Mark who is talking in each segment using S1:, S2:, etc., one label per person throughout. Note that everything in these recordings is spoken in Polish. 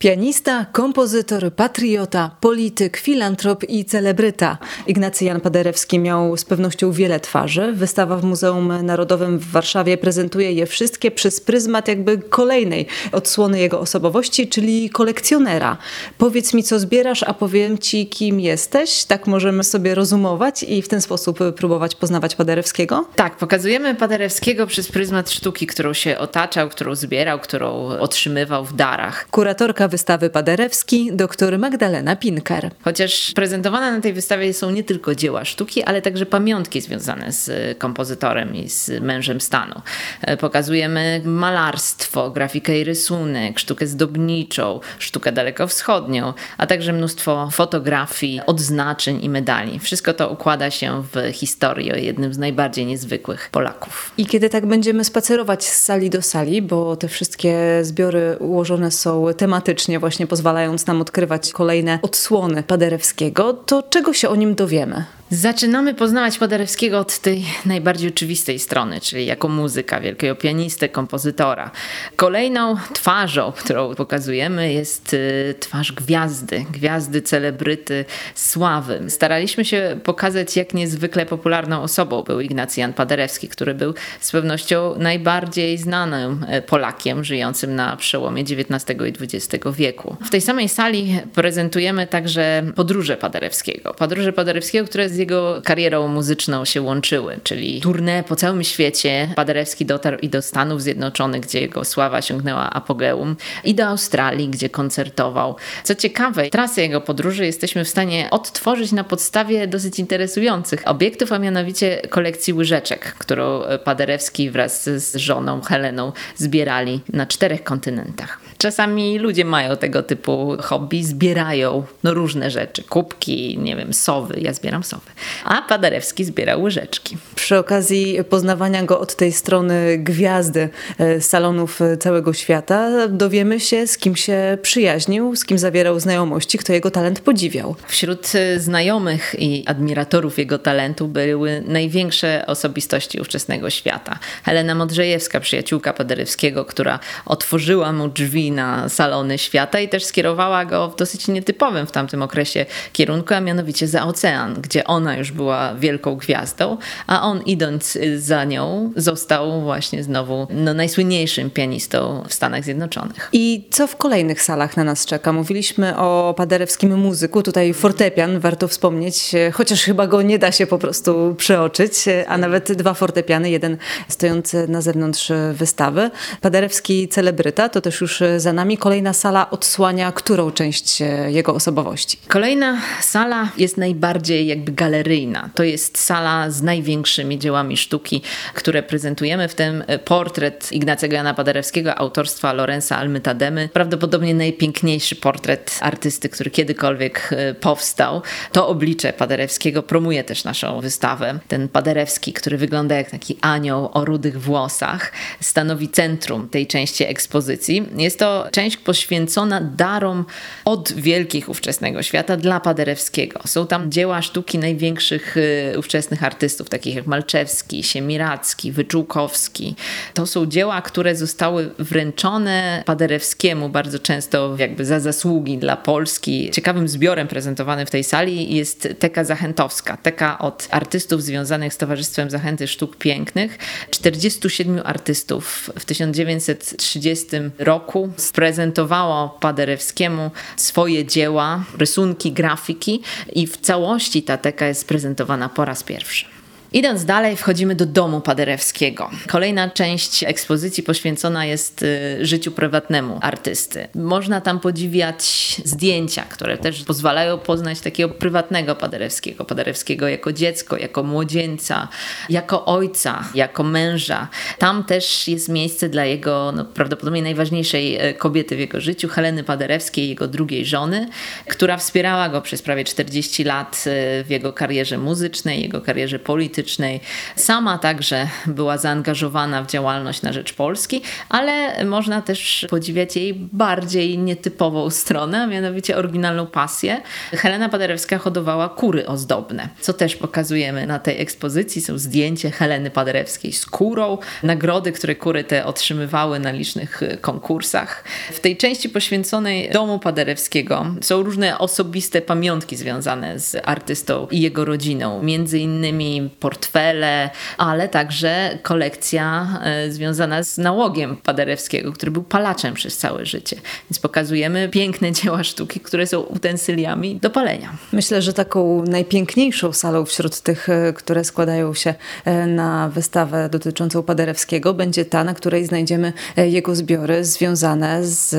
S1: Pianista, kompozytor, patriota, polityk, filantrop i celebryta. Ignacy Jan Paderewski miał z pewnością wiele twarzy. Wystawa w Muzeum Narodowym w Warszawie prezentuje je wszystkie przez pryzmat jakby kolejnej odsłony jego osobowości, czyli kolekcjonera. Powiedz mi, co zbierasz, a powiem ci, kim jesteś. Tak możemy sobie rozumować i w ten sposób próbować poznawać Paderewskiego?
S2: Tak, pokazujemy Paderewskiego przez pryzmat sztuki, którą się otaczał, którą zbierał, którą otrzymywał w darach.
S1: Kuratorka wystawy Paderewski, dr Magdalena Pinker.
S2: Chociaż prezentowane na tej wystawie są nie tylko dzieła sztuki, ale także pamiątki związane z kompozytorem i z mężem stanu. E, pokazujemy malarstwo, grafikę i rysunek, sztukę zdobniczą, sztukę dalekowschodnią, a także mnóstwo fotografii, odznaczeń i medali. Wszystko to układa się w historii o jednym z najbardziej niezwykłych Polaków.
S1: I kiedy tak będziemy spacerować z sali do sali, bo te wszystkie zbiory ułożone są tematycznie, właśnie pozwalając nam odkrywać kolejne odsłony Paderewskiego, to czego się o nim dowiemy?
S2: Zaczynamy poznawać Paderewskiego od tej najbardziej oczywistej strony, czyli jako muzyka, wielkiego pianisty, kompozytora. Kolejną twarzą, którą pokazujemy, jest y, twarz gwiazdy, gwiazdy, celebryty, sławy. Staraliśmy się pokazać, jak niezwykle popularną osobą był Ignacy Jan Paderewski, który był z pewnością najbardziej znanym e, Polakiem żyjącym na przełomie XIX i XX wieku. W tej samej sali prezentujemy także podróże Paderewskiego. Podróże Paderewskiego, które z jego karierą muzyczną się łączyły, czyli tournée po całym świecie. Paderewski dotarł i do Stanów Zjednoczonych, gdzie jego sława sięgnęła apogeum, i do Australii, gdzie koncertował. Co ciekawe, trasę jego podróży jesteśmy w stanie odtworzyć na podstawie dosyć interesujących obiektów, a mianowicie kolekcji łyżeczek, którą Paderewski wraz z żoną Heleną zbierali na czterech kontynentach. Czasami ludzie mają tego typu hobby, zbierają no, różne rzeczy, kubki, nie wiem, sowy. Ja zbieram sowy. A Paderewski zbierał łyżeczki.
S1: Przy okazji poznawania go od tej strony gwiazdy e, salonów całego świata, dowiemy się, z kim się przyjaźnił, z kim zawierał znajomości, kto jego talent podziwiał.
S2: Wśród e, znajomych i admiratorów jego talentu były największe osobistości ówczesnego świata. Helena Modrzejewska, przyjaciółka Paderewskiego, która otworzyła mu drzwi na salony świata i też skierowała go w dosyć nietypowym w tamtym okresie kierunku, a mianowicie za ocean, gdzie ona już była wielką gwiazdą, a on idąc za nią został właśnie znowu no, najsłynniejszym pianistą w Stanach Zjednoczonych.
S1: I co w kolejnych salach na nas czeka? Mówiliśmy o paderewskim muzyku, tutaj fortepian, warto wspomnieć, chociaż chyba go nie da się po prostu przeoczyć, a nawet dwa fortepiany, jeden stojący na zewnątrz wystawy. Paderewski celebryta, to też już za nami. Kolejna sala odsłania którą część jego osobowości?
S2: Kolejna sala jest najbardziej jakby galeryjna. To jest sala z największymi dziełami sztuki, które prezentujemy, w tym portret Ignacego Jana Paderewskiego autorstwa Lorenza Almytademy. Prawdopodobnie najpiękniejszy portret artysty, który kiedykolwiek e, powstał. To oblicze Paderewskiego promuje też naszą wystawę. Ten Paderewski, który wygląda jak taki anioł o rudych włosach, stanowi centrum tej części ekspozycji. Jest to część poświęcona darom od wielkich ówczesnego świata dla Paderewskiego. Są tam dzieła sztuki największych y, ówczesnych artystów, takich jak Malczewski, Siemiracki, Wyczółkowski. To są dzieła, które zostały wręczone Paderewskiemu bardzo często jakby za zasługi dla Polski. Ciekawym zbiorem prezentowanym w tej sali jest Teka Zachętowska. Teka od artystów związanych z Towarzystwem Zachęty Sztuk Pięknych. 47 artystów w 1930 roku sprezentowało Paderewskiemu swoje dzieła, rysunki, grafiki i w całości ta teka jest prezentowana po raz pierwszy. Idąc dalej, wchodzimy do domu Paderewskiego. Kolejna część ekspozycji poświęcona jest y, życiu prywatnemu artysty. Można tam podziwiać zdjęcia, które też pozwalają poznać takiego prywatnego Paderewskiego. Paderewskiego jako dziecko, jako młodzieńca, jako ojca, jako męża. Tam też jest miejsce dla jego no, prawdopodobnie najważniejszej y, kobiety w jego życiu, Heleny Paderewskiej, jego drugiej żony, która wspierała go przez prawie 40 lat y, w jego karierze muzycznej, jego karierze politycznej politycznej. Sama także była zaangażowana w działalność na rzecz Polski, ale można też podziwiać jej bardziej nietypową stronę, a mianowicie oryginalną pasję. Helena Paderewska hodowała kury ozdobne, co też pokazujemy na tej ekspozycji. Są zdjęcie Heleny Paderewskiej z kurą, nagrody, które kury te otrzymywały na licznych konkursach. W tej części poświęconej domu Paderewskiego są różne osobiste pamiątki związane z artystą i jego rodziną. Między innymi portfele, ale także kolekcja e, związana z nałogiem Paderewskiego, który był palaczem przez całe życie. Więc pokazujemy piękne dzieła sztuki, które są utensyliami do palenia.
S1: Myślę, że taką najpiękniejszą salą wśród tych, e, które składają się e, na wystawę dotyczącą Paderewskiego, będzie ta, na której znajdziemy jego zbiory związane z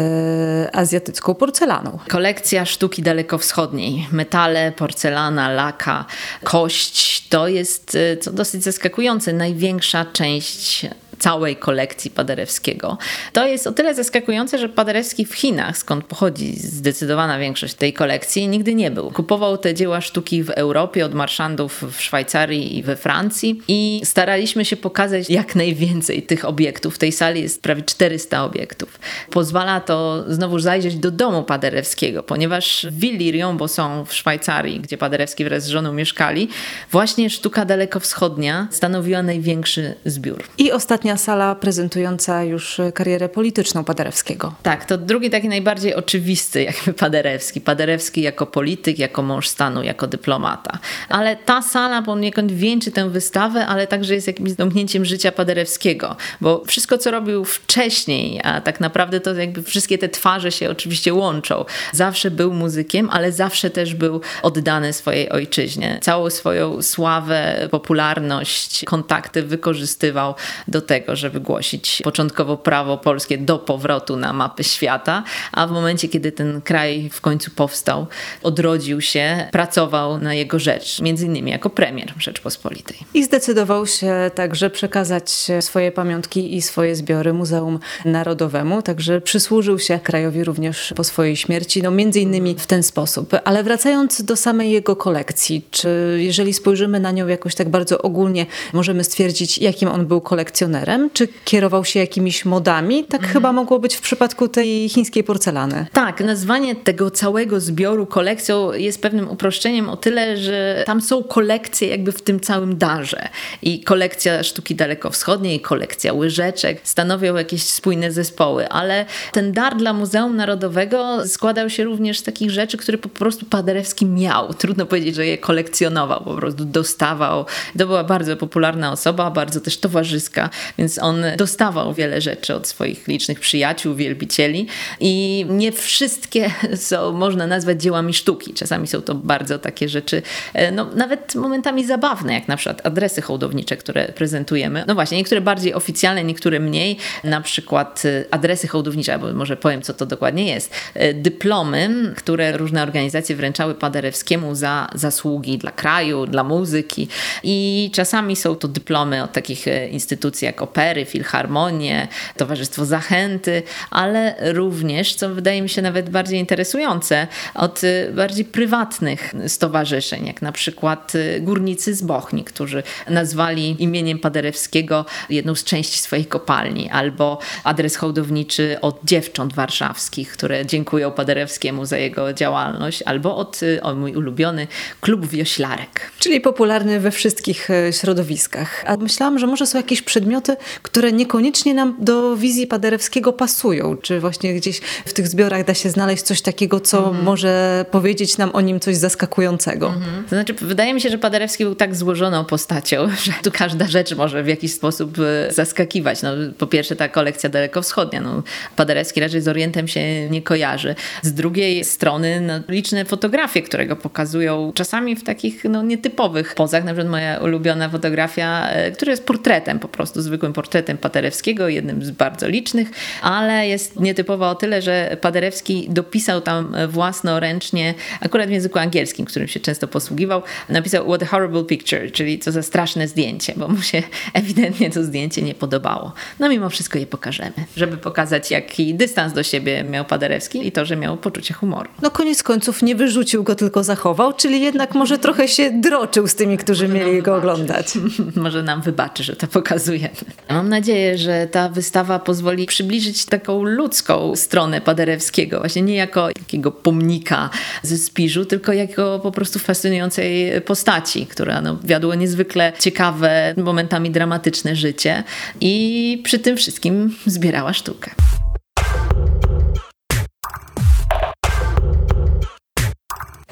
S1: azjatycką porcelaną.
S2: Kolekcja sztuki dalekowschodniej. Metale, porcelana, laka, kość. To jest, co dosyć zaskakujące, największa część całej kolekcji Paderewskiego. To jest o tyle zaskakujące, że Paderewski w Chinach, skąd pochodzi zdecydowana większość tej kolekcji, nigdy nie był. Kupował te dzieła sztuki w Europie, od marszandów w Szwajcarii i we Francji i staraliśmy się pokazać jak najwięcej tych obiektów. W tej sali jest prawie 400 obiektów. Pozwala to znowu zajrzeć do domu Paderewskiego, ponieważ w Willi Riombo-Son w Szwajcarii, gdzie Paderewski wraz z żoną mieszkali, właśnie sztuka dalekowschodnia stanowiła największy zbiór.
S1: I ostatnia sala prezentująca już karierę polityczną Paderewskiego.
S2: Tak, to drugi taki najbardziej oczywisty jakby Paderewski. Paderewski jako polityk, jako mąż stanu, jako dyplomata. Ale ta sala poniekąd wieńczy tę wystawę, ale także jest jakimś domknięciem życia Paderewskiego, bo wszystko, co robił wcześniej, a tak naprawdę to jakby wszystkie te twarze się oczywiście łączą. Zawsze był muzykiem, ale zawsze też był oddany swojej ojczyźnie. Całą swoją sławę, popularność, kontakty wykorzystywał do tego, tego, żeby głosić początkowo prawo polskie do powrotu na mapy świata, a w momencie, kiedy ten kraj w końcu powstał, odrodził się, pracował na jego rzecz, między innymi jako premier Rzeczpospolitej.
S1: I zdecydował się także przekazać swoje pamiątki i swoje zbiory Muzeum Narodowemu, także przysłużył się krajowi również po swojej śmierci, no między innymi w ten sposób. Ale wracając do samej jego kolekcji, czy jeżeli spojrzymy na nią jakoś tak bardzo ogólnie, możemy stwierdzić, jakim on był kolekcjonerem? Czy kierował się jakimiś modami? Tak mhm. chyba mogło być w przypadku tej chińskiej porcelany.
S2: Tak, nazwanie tego całego zbioru kolekcją jest pewnym uproszczeniem o tyle, że tam są kolekcje jakby w tym całym darze. I kolekcja sztuki dalekowschodniej, kolekcja łyżeczek stanowią jakieś spójne zespoły, ale ten dar dla Muzeum Narodowego składał się również z takich rzeczy, które po prostu Paderewski miał. Trudno powiedzieć, że je kolekcjonował, po prostu dostawał. To była bardzo popularna osoba, bardzo też towarzyska, więc on dostawał wiele rzeczy od swoich licznych przyjaciół, wielbicieli i nie wszystkie są, można nazwać dziełami sztuki. Czasami są to bardzo takie rzeczy, e, no, nawet momentami zabawne, jak na przykład adresy hołdownicze, które prezentujemy. No właśnie, niektóre bardziej oficjalne, niektóre mniej. Na przykład e, adresy hołdownicze, bo może powiem, co to dokładnie jest. E, dyplomy, które różne organizacje wręczały Paderewskiemu za zasługi dla kraju, dla muzyki i czasami są to dyplomy od takich instytucji jak opery, filharmonie, Towarzystwo Zachęty, ale również, co wydaje mi się nawet bardziej interesujące, od y, bardziej prywatnych stowarzyszeń, jak na przykład y, Górnicy z Bochni, którzy nazwali imieniem Paderewskiego jedną z części swojej kopalni, albo adres hołdowniczy od dziewcząt warszawskich, które dziękują Paderewskiemu za jego działalność, albo od, y, o mój ulubiony, klub wioślarek.
S1: Czyli popularny we wszystkich środowiskach. A myślałam, że może są jakieś przedmioty, które niekoniecznie nam do wizji Paderewskiego pasują. Czy właśnie gdzieś w tych zbiorach da się znaleźć coś takiego, co mhm. może powiedzieć nam o nim coś zaskakującego? Mhm.
S2: To znaczy, wydaje mi się, że Paderewski był tak złożoną postacią, że tu każda rzecz może w jakiś sposób e, zaskakiwać. No, po pierwsze ta kolekcja dalekowschodnia. No, Paderewski raczej z Orientem się nie kojarzy. Z drugiej strony no, liczne fotografie, które go pokazują czasami w takich no, nietypowych pozach. Na przykład moja ulubiona fotografia, e, która jest portretem po prostu zwykłym zwykłym portretem Paderewskiego, jednym z bardzo licznych, ale jest nietypowa o tyle, że Paderewski dopisał tam własnoręcznie, akurat w języku angielskim, którym się często posługiwał, napisał What a horrible picture, czyli co za straszne zdjęcie, bo mu się ewidentnie to zdjęcie nie podobało. No mimo wszystko je pokażemy, żeby pokazać, jaki dystans do siebie miał Paderewski i to, że miał poczucie humoru.
S1: No koniec końców nie wyrzucił go, tylko zachował, czyli jednak może trochę się droczył z tymi, którzy może mieli go oglądać.
S2: może nam wybaczy, że to pokazujemy. Mam nadzieję, że ta wystawa pozwoli przybliżyć taką ludzką stronę Paderewskiego, właśnie nie jako takiego pomnika ze Spiżu, tylko jako po prostu fascynującej postaci, która no, wiodła niezwykle ciekawe, momentami dramatyczne życie i przy tym wszystkim zbierała sztukę.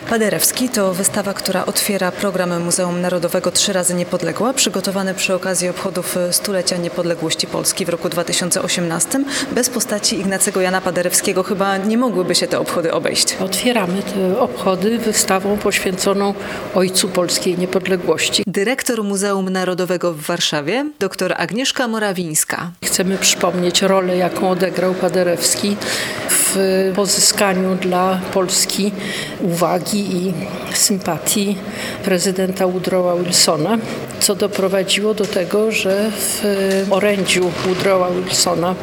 S1: Paderewski to wystawa, która otwiera program Muzeum Narodowego Trzy razy Niepodległa, przygotowany przy okazji obchodów stulecia niepodległości Polski w roku 2018. Bez postaci Ignacego Jana Paderewskiego chyba nie mogłyby się te obchody obejść.
S3: Otwieramy te obchody wystawą poświęconą Ojcu Polskiej Niepodległości.
S1: Dyrektor Muzeum Narodowego w Warszawie, dr Agnieszka Morawińska.
S3: Chcemy przypomnieć rolę, jaką odegrał Paderewski w pozyskaniu dla Polski uwagi i sympatii prezydenta Woodrowa Wilsona, co doprowadziło do tego, że w orędziu Woodrowa Wilsona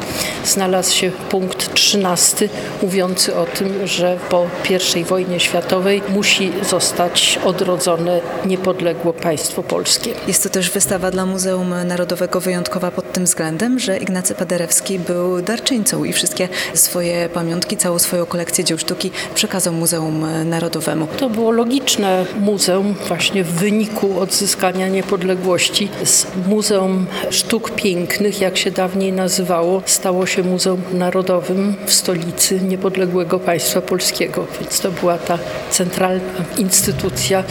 S3: znalazł się punkt 13 mówiący o tym, że po I wojnie światowej musi zostać odrodzone niepodległe państwo polskie.
S1: Jest to też wystawa dla Muzeum Narodowego wyjątkowa pod tym względem, że Ignacy Paderewski był darczyńcą i wszystkie swoje pamiątki, całą swoją kolekcję dzieł sztuki przekazał Muzeum Narodowemu.
S3: To było logiczne. Muzeum właśnie w wyniku odzyskania niepodległości z Muzeum Sztuk Pięknych, jak się dawniej nazywało, stało się Muzeum Narodowym w stolicy niepodległego państwa polskiego. Więc to była ta centralna instytucja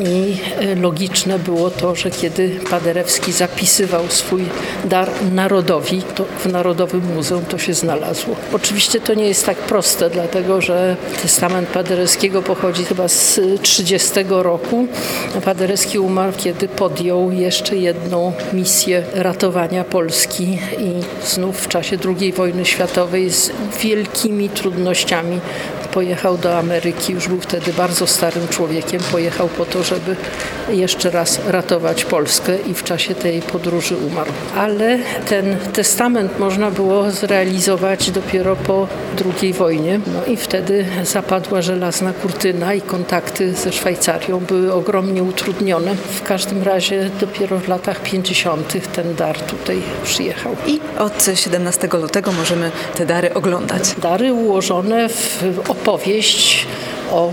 S3: i e, logiczne było to, że kiedy Paderewski zapisywał swój dar narodowi, to w Narodowym Muzeum to się znalazło. Oczywiście to nie jest tak proste, dlatego że testament Paderewskiego pochodzi chyba z 30 roku. Paderewski umarł, kiedy podjął jeszcze jedną misję ratowania Polski i znów w czasie II wojny światowej z wielkimi trudnościami pojechał do Ameryki. Już był wtedy bardzo starym człowiekiem. Pojechał po to, żeby jeszcze raz ratować Polskę i w czasie tej podróży umarł. Ale ten testament można było zrealizować dopiero po II wojnie. No i wtedy zapadła żelazna kurtyna i kontakty ze Szwajcarią były ogromnie utrudnione. W każdym razie dopiero w latach 50. ten dar tutaj przyjechał.
S1: I od 17 lutego możemy te dary oglądać.
S3: Dary ułożone w opowieść o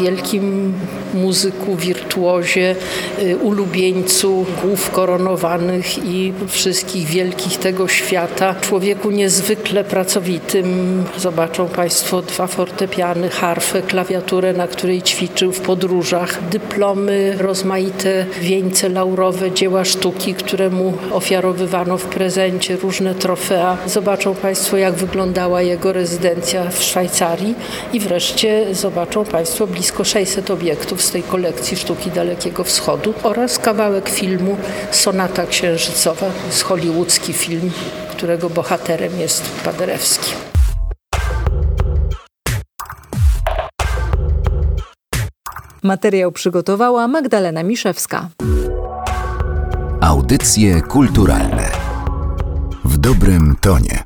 S3: wielkim muzyku, wirtuozie, y, ulubieńcu głów koronowanych i wszystkich wielkich tego świata. Człowieku niezwykle pracowitym. Zobaczą Państwo dwa fortepiany, harfę, klawiaturę, na której ćwiczył w podróżach, dyplomy, rozmaite wieńce laurowe, dzieła sztuki, które mu ofiarowywano w prezencie, różne trofea. Zobaczą Państwo, jak wyglądała jego rezydencja w Szwajcarii i wreszcie zobaczą Państwo blisko 600 obiektów z tej kolekcji sztuki Dalekiego Wschodu oraz kawałek filmu Sonata Księżycowa, z hollywoodzki film, którego bohaterem jest Paderewski.
S1: Materiał przygotowała Magdalena Miszewska.
S4: Audycje kulturalne w dobrym tonie.